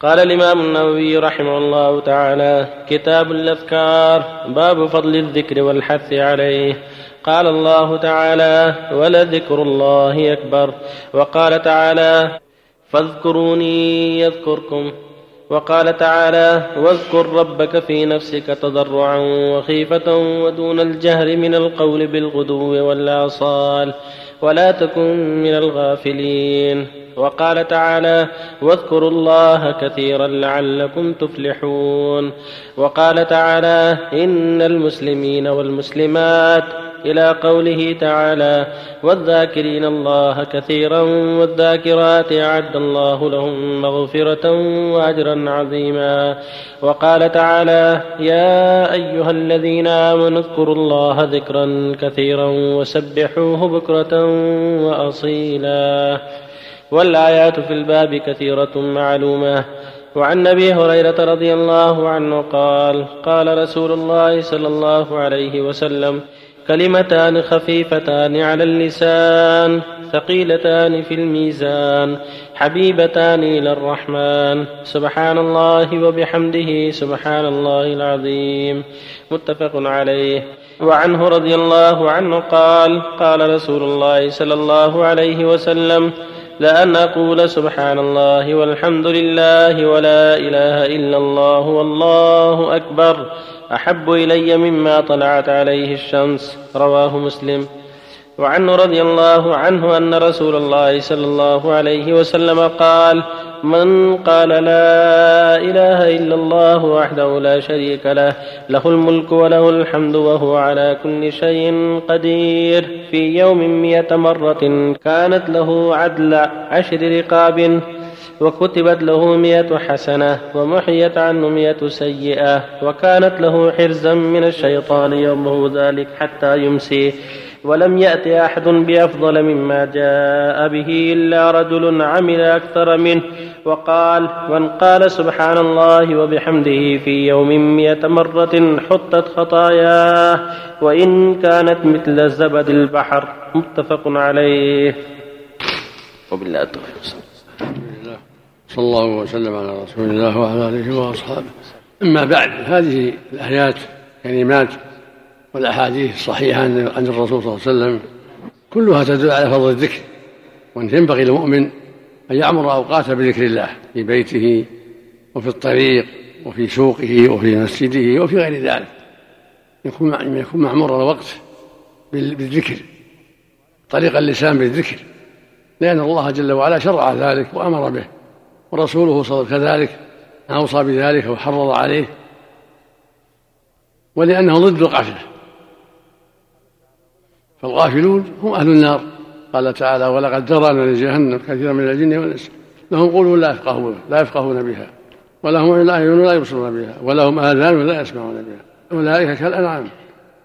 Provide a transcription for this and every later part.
قال الإمام النووي رحمه الله تعالى كتاب الأذكار باب فضل الذكر والحث عليه. قال الله تعالى ولذكر الله أكبر. وقال تعالى فاذكروني يذكركم. وقال تعالى واذكر ربك في نفسك تضرعا وخيفة ودون الجهر من القول بالغدو والآصال. ولا تكن من الغافلين. وقال تعالى واذكروا الله كثيرا لعلكم تفلحون وقال تعالى إن المسلمين والمسلمات إلى قوله تعالى والذاكرين الله كثيرا والذاكرات أعد الله لهم مغفرة واجرا عظيما وقال تعالى يا أيها الذين آمنوا اذكروا الله ذكرا كثيرا وسبحوه بكرة واصيلا والآيات في الباب كثيرة معلومة. وعن أبي هريرة رضي الله عنه قال قال رسول الله صلى الله عليه وسلم كلمتان خفيفتان على اللسان ثقيلتان في الميزان حبيبتان إلى الرحمن. سبحان الله وبحمده سبحان الله العظيم. متفق عليه. وعنه رضي الله عنه قال قال رسول الله صلى الله عليه وسلم لأن أقول سبحان الله والحمد لله ولا إله إلا الله والله أكبر. أحب إلي مما طلعت عليه الشمس. رواه مسلم. وعنه رضي الله عنه أن رسول الله صلى الله عليه وسلم قال من قال لا إله إلا الله وحده لا شريك له له الملك وله الحمد وهو على كل شيء قدير. في يوم مئة مرة كانت له عدل عشر رقاب وكتبت له مئة حسنة ومحيت عنه مئة سيئة وكانت له حرزا من الشيطان يومه ذلك حتى يمسي ولم يأت أحد بأفضل مما جاء به إلا رجل عمل أكثر منه وقال من قال سبحان الله وبحمده في يوم مئة مرة حطت خطاياه وإن كانت مثل زبد البحر متفق عليه. وبالله التوفيق. صلى الله وسلم على رسول الله وعلى آله وأصحابه. أما بعد هذه الآيات كلمات والأحاديث الصحيحة عن الرسول صلى الله عليه وسلم كلها تدل على فضل الذكر وأن ينبغي للمؤمن أن يعمر أوقاته بذكر الله في بيته وفي الطريق وفي سوقه وفي مسجده وفي غير ذلك. يكون يكون معمور الوقت بالذكر طريق اللسان بالذكر لأن الله جل وعلا شرع ذلك وأمر به ورسوله صلى الله عليه وسلم كذلك أوصى بذلك وحرض عليه ولأنه ضد الغفلة فالغافلون هم أهل النار. قال تعالى ولقد ذرأنا لجهنم كثيرا من الجن والإنس. لهم قلوب لا يفقهون لا يفقهون بها. ولهم أعين لا يبصرون بها. ولهم آذان لا يسمعون بها. أولئك كالأنعام.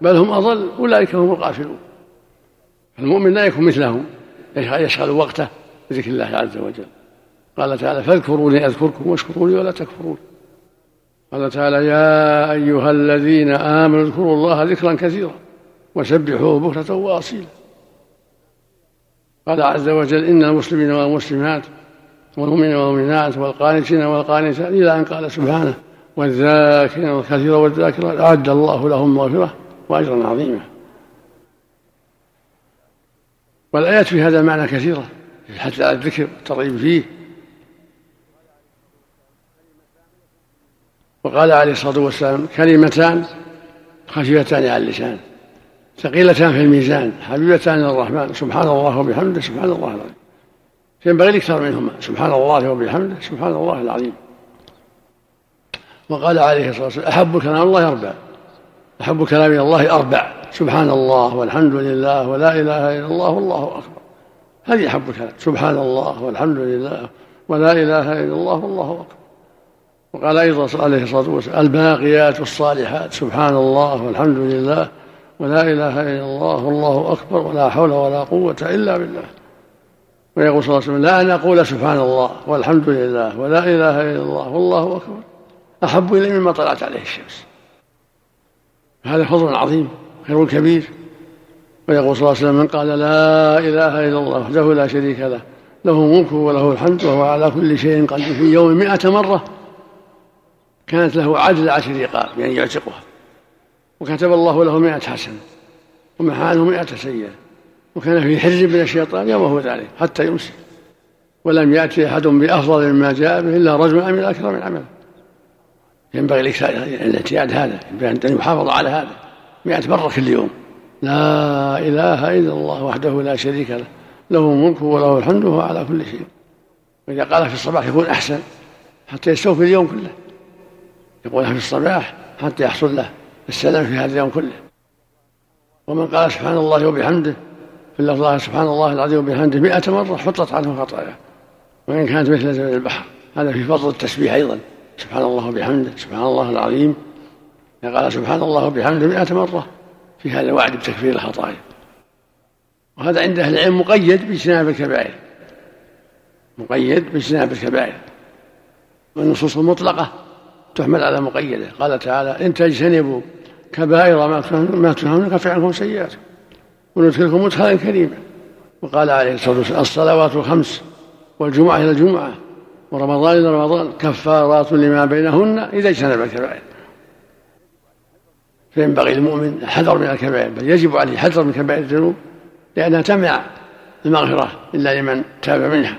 بل هم أضل أولئك هم الغافلون. المؤمن لا يكون مثلهم. يشغل وقته بذكر الله عز وجل. قال تعالى فاذكروني أذكركم واشكروا لي ولا تكفرون. قال تعالى يا أيها الذين آمنوا اذكروا الله ذكرا كثيرا. وسبحوه بكرة وأصيلا. قال عز وجل إن المسلمين والمسلمات والمؤمنين والمؤمنات والقانتين والقانتات إلى أن قال سبحانه والذاكرين الكثير والذاكرات أعد الله لهم مغفرة وأجرا عظيما. والآيات في هذا المعنى كثيرة الحث على الذكر والترغيب فيه. وقال عليه الصلاة والسلام كلمتان خفيفتان على اللسان. ثقيلتان في الميزان حبيبتان إلى الرحمن سبحان الله وبحمده سبحان الله العظيم. ينبغي الاكثر منهما سبحان الله وبحمده سبحان الله العظيم. وقال عليه الصلاة والسلام أحب كلام الله أربع. أحب كلام الله أربع. سبحان الله والحمد لله ولا إله إلا الله والله أكبر. هذه أحب الكلام سبحان الله والحمد لله ولا إله إلا الله والله أكبر. وقال أيضا عليه الصلاة والسلام الباقيات الصالحات سبحان الله والحمد لله ولا إله إلا الله والله أكبر ولا حول ولا قوة إلا بالله. ويقول صلى الله عليه وسلم لا أن أقول سبحان الله والحمد لله ولا إله إلا الله والله أكبر. أحب إلي مما طلعت عليه الشمس. هذا فضل عظيم خير كبير. ويقول صلى الله عليه وسلم من قال لا إله إلا الله وحده لا شريك له له ملكه وله الحمد وهو على كل شيء قدير في يوم مئة مرة. كانت له عدل عشر رقاب يعني يعتقها. وكتب الله له مئة حسنة ومحى عنه مئة سيئة وكان في حرز من الشيطان يوم هو ذلك حتى يمسك. ولم يأتي أحد بأفضل مما جاء به إلا رجل من عمله. ينبغي الاعتياد هذا ينبغي أن يحافظ على هذا. مئة مرة كل يوم لا إله إلا الله وحده لا شريك له. له الملك وله الحمد وهو على كل شيء. وإذا قال في الصباح يكون أحسن حتى يستوفي اليوم كله. يقولها في الصباح حتى يحصل له. السلام في هذا اليوم كله. ومن قال سبحان الله وبحمده في اللفظ سبحان الله العظيم وبحمده مئة مرة حطت عنه خطاياه وإن كانت مثل زمن البحر. هذا في فضل التسبيح أيضا. سبحان الله وبحمده سبحان الله العظيم. قال سبحان الله وبحمده مئة مرة. في هذا الوعد بتكفير الخطايا. وهذا عند أهل العلم مقيد باجتناب الكبائر. مقيد باجتناب الكبائر. والنصوص المطلقة تحمل على مقيدة. قال تعالى إن تجتنبوا كبائر ما تنهون نكفر عنكم سيئاتكم وندخلكم مدخلا كريما. وقال عليه الصلاة والسلام الصلوات الخمس والجمعة إلى الجمعة ورمضان إلى رمضان كفارات لما بينهن إذا اجتنب الكبائر. فينبغي المؤمن الحذر من الكبائر بل يجب عليه الحذر من كبائر الذنوب لأنها تمنع المغفرة إلا لمن تاب منها.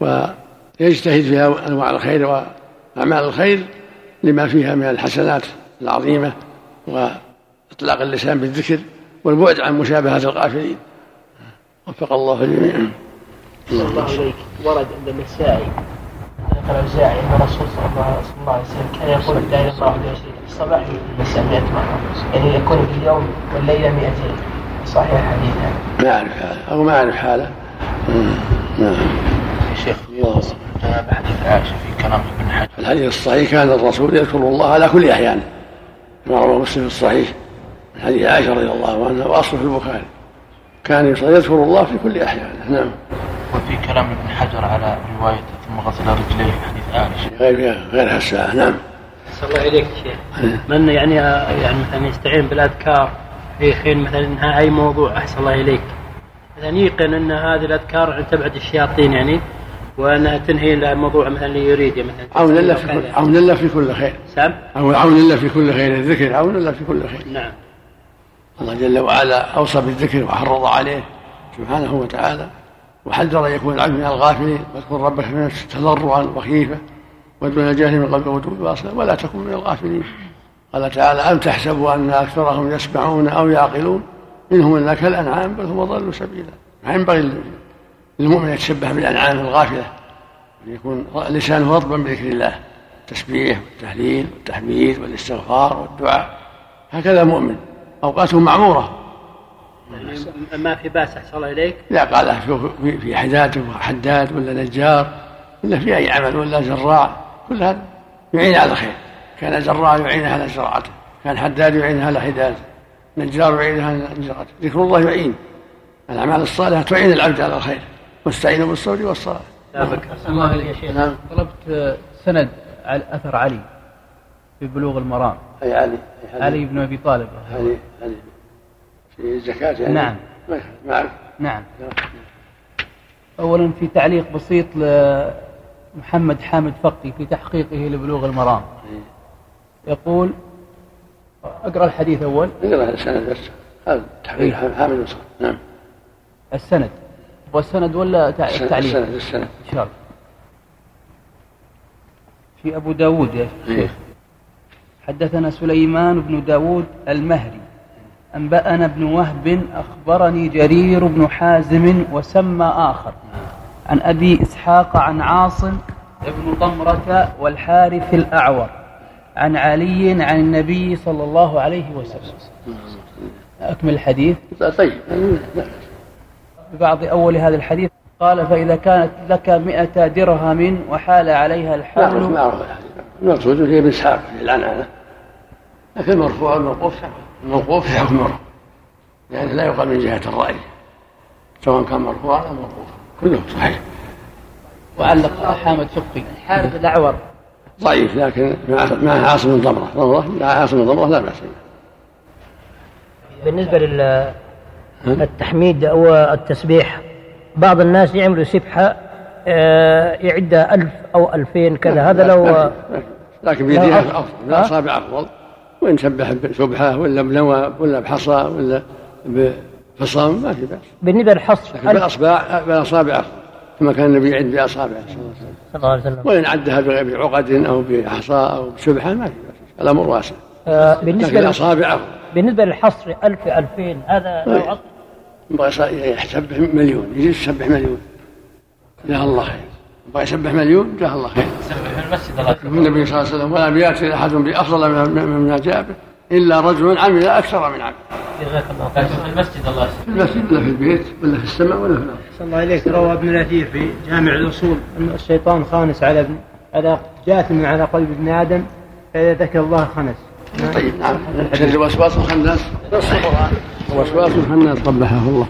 ويجتهد فيها أنواع الخير وأعمال الخير لما فيها من الحسنات العظيمة وإطلاق اللسان بالذكر والبعد عن مشابهة الغافلين. وفق الله الجميع الله إليك ورد عند النسائي. نقل الأوزاعي أن الرسول صلى الله عليه وسلم كان يقول لا إله إلا الله وحده في الصباح والمساء 100 مرة. يعني يكون في اليوم والليلة 200 صحيح الحديث ما أعرف هذا. أو ما أعرف حاله نعم شيخ الله. بحديث عائشة في كلام ابن حجر. الحديث الصحيح كان الرسول يذكر الله على كل أحيانه كما روى مسلم في الصحيح من حديث عائشة رضي الله عنها وأصله في البخاري. كان يذكر الله في كل أحيانه نعم. وفي كلام ابن حجر على رواية ثم غسل رجليه في حديث عائشة. غير غير الساعة نعم. صلى الله إليك شيخ. من يعني يعني مثلا يستعين بالأذكار. في حين مثلا إنها أي موضوع أحسن الله إليك. مثلا ييقن أن هذه الأذكار عن تبعد الشياطين يعني. وانها تنهي الموضوع مثلا اللي يريد مثلا عون الله في كل عون الله في كل خير. سام؟ عون الله في كل خير. الذكر عون الله في كل خير. نعم. الله جل وعلا أوصى بالذكر وحرض عليه سبحانه وتعالى وحذر أن يكون العبد من الغافلين واذكر ربك نفسك تضرعا وخيفة ودون الجاهل من قلب ودون واصلا ولا تكن من الغافلين. قال تعالى أم تحسبوا أن أكثرهم يسمعون أو يعقلون؟ إنهم إلا كالأنعام بل هم ضلوا سبيلا. ينبغي للمؤمن. يتشبه بالأنعام الغافلة يكون لسانه رطبا بذكر الله التسبيح والتهليل والتحميد والاستغفار والدعاء. هكذا المؤمن أوقاته معمورة. ما في بأس أحسن الله إليك؟ لا قال في حداد حداد ولا نجار ولا في أي عمل ولا زراع كل هذا يعين على الخير. كان زراع يعين على زراعته كان حداد يعين على حداده نجار يعين على نجارته ذكر الله يعين. الأعمال الصالحة تعين العبد على الخير. واستعينوا بالصبر والصلاة. الله يا شيخ نعم. طلبت سند على أثر علي في بلوغ المرام. أي علي علي. بن أبي طالب. علي علي. في الزكاة يعني نعم. نعم. نعم. أولا في تعليق بسيط لمحمد حامد فقي في تحقيقه لبلوغ المرام. يقول أقرأ الحديث أول. اقرا السند بس هذا تحقيق إيه؟ حامد نعم. السند. والسند ولا التعليق السند السند إن شاء الله. في أبو داود يا شيخ. إيه؟ حدثنا سليمان بن داود المهري. أنبأنا ابن وهب أخبرني جرير بن حازم وسمى آخر. عن أبي إسحاق عن عاصم بن ضمرة والحارث الأعور. عن علي عن النبي صلى الله عليه وسلم. أكمل الحديث. طيب. ببعض أول هذا الحديث قال فإذا كانت لك مئة درهم وحال عليها الحول المقصود هي ابن إسحاق في العنعنة لكن مرفوع الموقوف الموقوف في حكم مرفوع يعني لا يقال من جهة الرأي. سواء كان مرفوعا أو موقوفا كله صحيح. وعلق حامد فقي الحارث الأعور. ضعيف لكن مع عاصم ضمره ضمره مع عاصم ضمره لا بأس بالنسبة للتحميد أو التسبيح. بعض الناس يعملوا سبحة آه، يعدها ألف أو ألفين كذا. هذا لو لكن لا بيديها أفضل. بالاصابع أفضل. وإن سبح بسبحه ولا بنوى ولا بحصى ولا بفصام ما في بأس. بالنسبة للحصر لكن ألف. بالاصبع بالاصابع أفضل كما كان النبي يعد باصابعه صلى الله عليه وسلم. صلى الله عليه وسلم. وإن عدها بعقد أو بحصى أو بسبحه ما في بأس. الأمر واسع. آه، بالنسبة لل- الأصابع أفضل. بالنسبة للحصر ألف ألفين هذا لو يبغى يسبح مليون يجلس يسبح مليون. جزاه الله خير. يبغى يسبح مليون جزاه الله خير. في المسجد الله النبي صلى الله عليه وسلم ولا بيأتي أحد بأفضل من- مما جاء به إلا رجل عمل أكثر من عمل. جزاك الله خير. في المسجد الله في المسجد ولا في البيت ولا في السماء ولا في الأرض. صلى الله عليك روى ابن الاثير في جامع الأصول. ان الشيطان خانس على ابن على جاثم على قلب ابن آدم فإذا ذكر الله خنس. طيب نعم. الوسواس الخناس الوسواس الخناس قبحه الله.